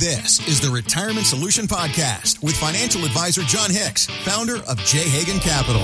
This is the Retirement Solution Podcast with financial advisor Jon Hicks, founder of J. Hagan Capital.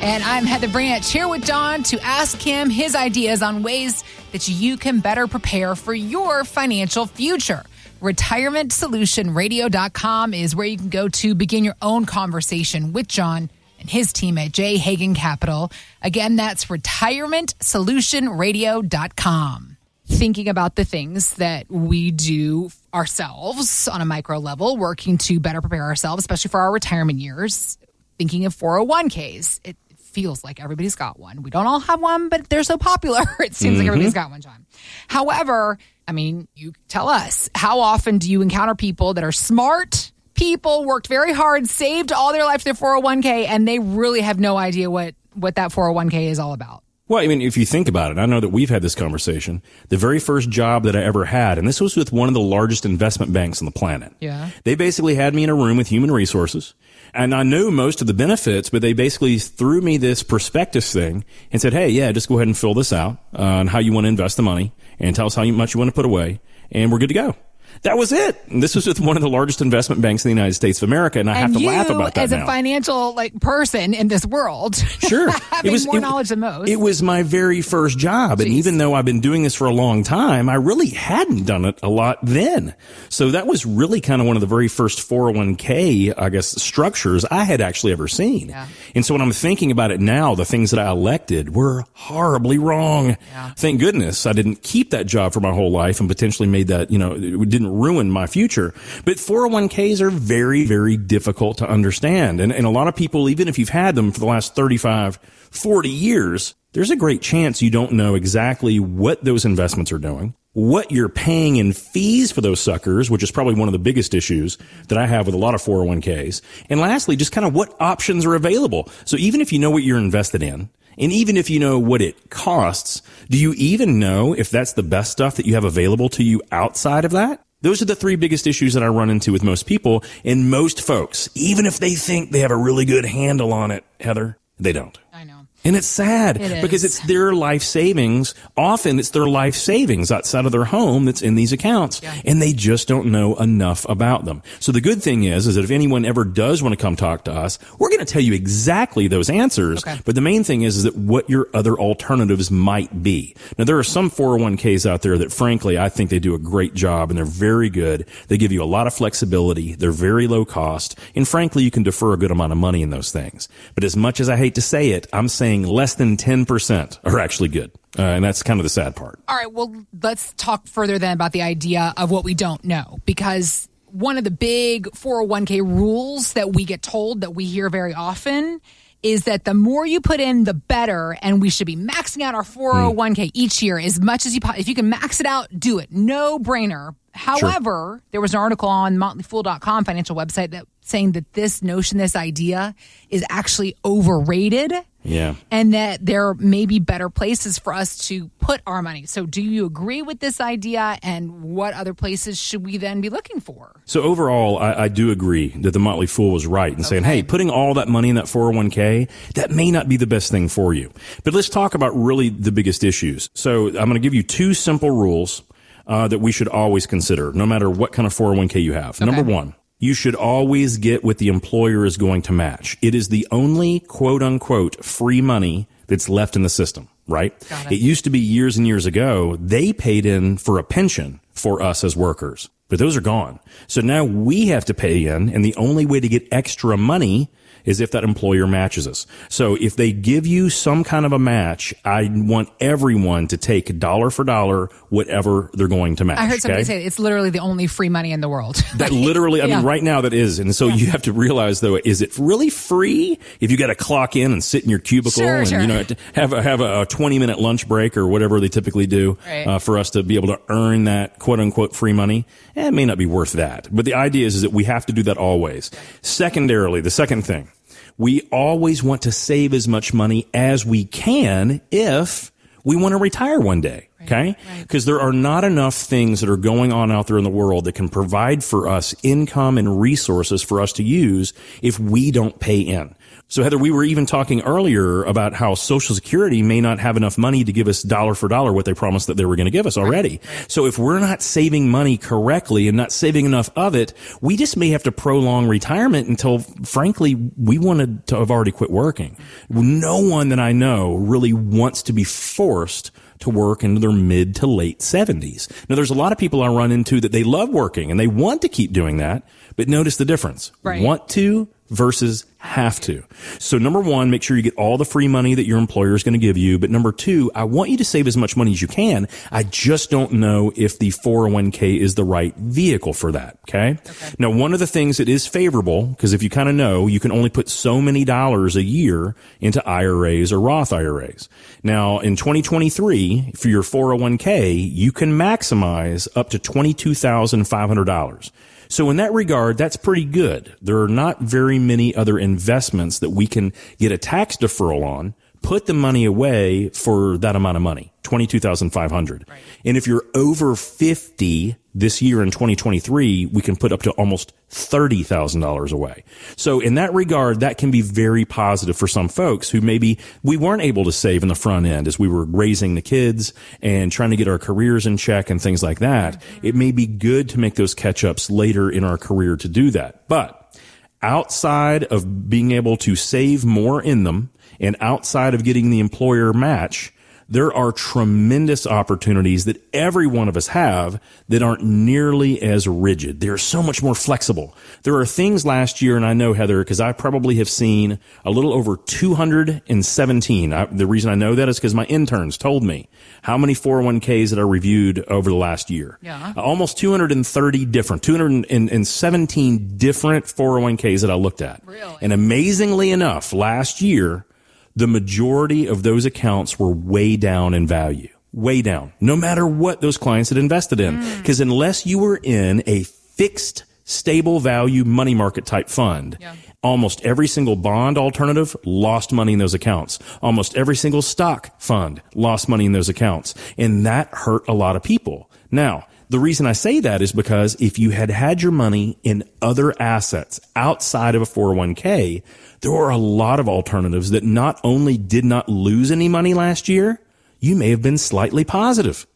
And I'm Heather Branch here with Jon to ask him his ideas on ways that you can better prepare for your financial future. RetirementSolutionRadio.com is where you can go to begin your own conversation with Jon and his team at J. Hagan Capital. Again, that's RetirementSolutionRadio.com. Thinking about the things that we do ourselves on a micro level, working to better prepare ourselves, especially for our retirement years. Thinking of 401ks. It feels like everybody's got one. We don't all have one, but they're so popular. It seems like everybody's mm-hmm. got one, Jon. However, I mean, you tell us, how often do you encounter people that are smart people, worked very hard, saved all their life to their 401k, and they really have no idea what, what that 401k is all about? Well, I mean, if you think about it, I know that we've had this conversation. The very first job that I ever had, and this was with one of the largest investment banks on the planet. Yeah. They basically had me in a room with human resources, and I knew most of the benefits, but they basically threw me this prospectus thing and said, "Hey, yeah, just go ahead and fill this out uh, on how you want to invest the money, and tell us how much you want to put away, and we're good to go." That was it. And this was with one of the largest investment banks in the United States of America, and I have to you, laugh about that as now. a financial like person in this world, Sure. having more knowledge than most. It was my very first job. And even though I've been doing this for a long time, I really hadn't done it a lot then. So that was really kind of one of the very first 401k, I guess, structures I had actually ever seen. Yeah. And so when I'm thinking about it now, the things that I elected were horribly wrong. Yeah. Thank goodness I didn't keep that job for my whole life and potentially made that, you know, it didn't ruin my future. But 401ks are very, very difficult to understand. And, and a lot of people, even if you've had them for the last 35, 40 years, there's a great chance you don't know exactly what those investments are doing, what you're paying in fees for those suckers, which is probably one of the biggest issues that I have with a lot of 401ks. And lastly, just kind of what options are available. So even if you know what you're invested in, and even if you know what it costs, do you even know if that's the best stuff that you have available to you outside of that? Those are the three biggest issues that I run into with most people and most folks, even if they think they have a really good handle on it, Heather, they don't. And it's sad It because it's their life savings. Often it's their life savings outside of their home that's in these accounts Yeah. and they just don't know enough about them. So the good thing is, is that if anyone ever does want to come talk to us, we're going to tell you exactly those answers. Okay. But the main thing is, is that what your other alternatives might be. Now there are some 401ks out there that frankly, I think they do a great job and they're very good. They give you a lot of flexibility. They're very low cost. And frankly, you can defer a good amount of money in those things. But as much as I hate to say it, I'm saying less than 10% are actually good. Uh, and that's kind of the sad part. All right, well, let's talk further then about the idea of what we don't know because one of the big 401k rules that we get told that we hear very often is that the more you put in, the better, and we should be maxing out our 401k each year as much as you if you can max it out, do it. No brainer. However, there was an article on motleyfool.com financial website that saying that this notion, this idea is actually overrated Yeah. and that there may be better places for us to put our money. So, do you agree with this idea? And what other places should we then be looking for? So overall, I, I do agree that the Motley Fool was right in saying, hey, putting all that money in that 401k, that may not be the best thing for you. But let's talk about really the biggest issues. So I'm going to give you two simple rules uh, that we should always consider, no matter what kind of 401k you have. Number one. You should always get what the employer is going to match. It is the only quote unquote free money that's left in the system, right? It. It used to be years and years ago, they paid in for a pension for us as workers, but those are gone. So now we have to pay in and the only way to get extra money is if that employer matches us. So if they give you some kind of a match, I want everyone to take dollar for dollar whatever they're going to match. I heard somebody okay? say it's literally the only free money in the world. That literally, I Yeah. mean, right now that is. And so you have to realize though, is it really free if you got to clock in and sit in your cubicle Sure, and, sure. you know, have a, have a 20 minute lunch break or whatever they typically do Right. uh, for us to be able to earn that quote unquote free money? Eh, it may not be worth that. But the idea is, is that we have to do that always. Secondarily, the second thing, we always want to save as much money as we can if we want to retire one day. Okay. Because there are not enough things that are going on out there in the world that can provide for us income and resources for us to use if we don't pay in. So Heather, we were even talking earlier about how Social Security may not have enough money to give us dollar for dollar what they promised that they were going to give us already. So if we're not saving money correctly and not saving enough of it, we just may have to prolong retirement until frankly we wanted to have already quit working. No one that I know really wants to be forced to work into their mid to late 70s. Now there's a lot of people I run into that they love working and they want to keep doing that, but notice the difference. Right. Want to versus have to. So number one, make sure you get all the free money that your employer is going to give you. But number two, I want you to save as much money as you can. I just don't know if the 401k is the right vehicle for that. Okay. okay. Now, one of the things that is favorable, because if you kind of know, you can only put so many dollars a year into IRAs or Roth IRAs. Now, in 2023, for your 401k, you can maximize up to $22,500. So in that regard, that's pretty good. There are not very many other investments that we can get a tax deferral on, put the money away for that amount of money. 22,500. Right. And if you're over 50 this year in 2023, we can put up to almost $30,000 away. So in that regard, that can be very positive for some folks who maybe we weren't able to save in the front end as we were raising the kids and trying to get our careers in check and things like that. Mm-hmm. It may be good to make those catch ups later in our career to do that. But outside of being able to save more in them and outside of getting the employer match, there are tremendous opportunities that every one of us have that aren't nearly as rigid. They're so much more flexible. There are things last year, and I know Heather, because I probably have seen a little over 217. I, the reason I know that is because my interns told me how many 401ks that I reviewed over the last year. Yeah. Almost 230 different, 217 different 401ks that I looked at. Really? And amazingly enough, last year, the majority of those accounts were way down in value. Way down. No matter what those clients had invested in. Because mm. unless you were in a fixed, stable value money market type fund, yeah. almost every single bond alternative lost money in those accounts. Almost every single stock fund lost money in those accounts. And that hurt a lot of people. Now, the reason I say that is because if you had had your money in other assets outside of a 401k, there were a lot of alternatives that not only did not lose any money last year, you may have been slightly positive.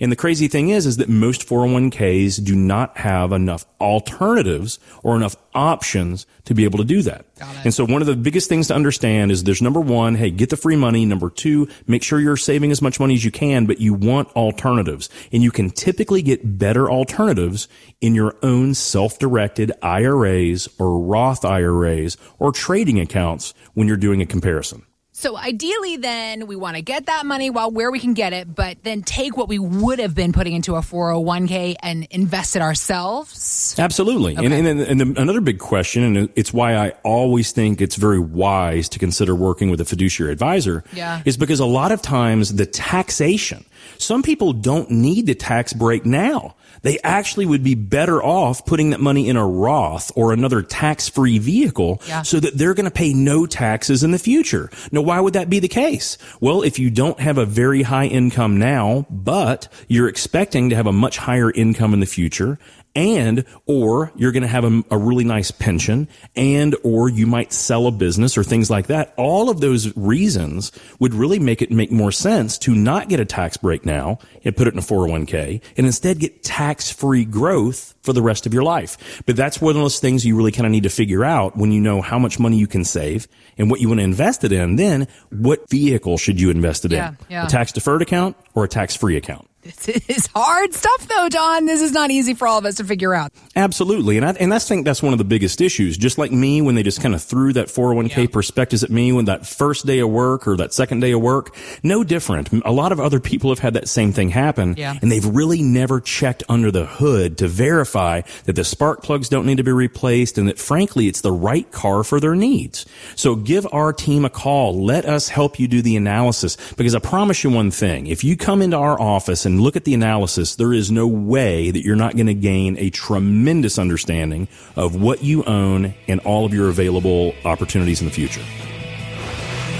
And the crazy thing is, is that most 401ks do not have enough alternatives or enough options to be able to do that. And so one of the biggest things to understand is there's number one, hey, get the free money. Number two, make sure you're saving as much money as you can, but you want alternatives. And you can typically get better alternatives in your own self-directed IRAs or Roth IRAs or trading accounts when you're doing a comparison. So ideally, then we want to get that money while where we can get it, but then take what we would have been putting into a 401k and invest it ourselves. Absolutely. Okay. And, and, and the, another big question, and it's why I always think it's very wise to consider working with a fiduciary advisor, yeah. is because a lot of times the taxation, some people don't need the tax break now they actually would be better off putting that money in a Roth or another tax free vehicle yeah. so that they're going to pay no taxes in the future. Now, why would that be the case? Well, if you don't have a very high income now, but you're expecting to have a much higher income in the future, and or you're going to have a, a, really nice pension and or you might sell a business or things like that. All of those reasons would really make it make more sense to not get a tax break now and put it in a 401k and instead get tax-free growth for the rest of your life. But that's one of those things you really kind of need to figure out when you know how much money you can save and what you want to invest it in then what vehicle should you invest it yeah, in? Yeah. a tax deferred account or a tax free account this is hard stuff, though, Jon. This is not easy for all of us to figure out. Absolutely, and I and I think that's one of the biggest issues. Just like me, when they just kind of threw that 401k yeah. prospectus at me when that first day of work or that second day of work, no different. A lot of other people have had that same thing happen, yeah. and they've really never checked under the hood to verify that the spark plugs don't need to be replaced, and that frankly, it's the right car for their needs. So give our team a call. Let us help you do the analysis because I promise you one thing: if you come into our office and look at the analysis, there is no way that you're not going to gain a tremendous understanding of what you own and all of your available opportunities in the future.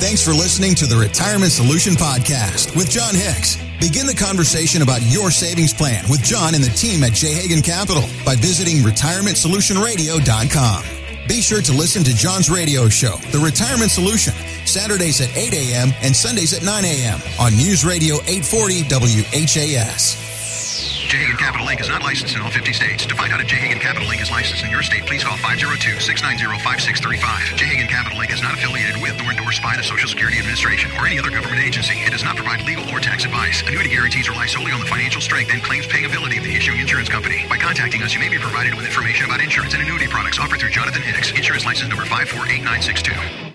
Thanks for listening to the Retirement Solution Podcast with Jon Hicks. Begin the conversation about your savings plan with Jon and the team at J. Hagan Capital by visiting retirementsolutionradio.com. Be sure to listen to Jon's radio show, The Retirement Solution, Saturdays at 8 a.m. and Sundays at 9 a.m. on News Radio 840 WHAS. J. Capital Inc. is not licensed in all 50 states. To find out if J. Capital Inc. is licensed in your state, please call 502-690-5635. J. Capital Inc. is not affiliated with nor endorsed by the Social Security Administration or any other government agency. It does not provide legal or tax advice. Annuity guarantees rely solely on the financial strength and claims paying ability of the issuing insurance company. By contacting us, you may be provided with information about insurance and annuity products offered through Jonathan Hicks, insurance license number 548962.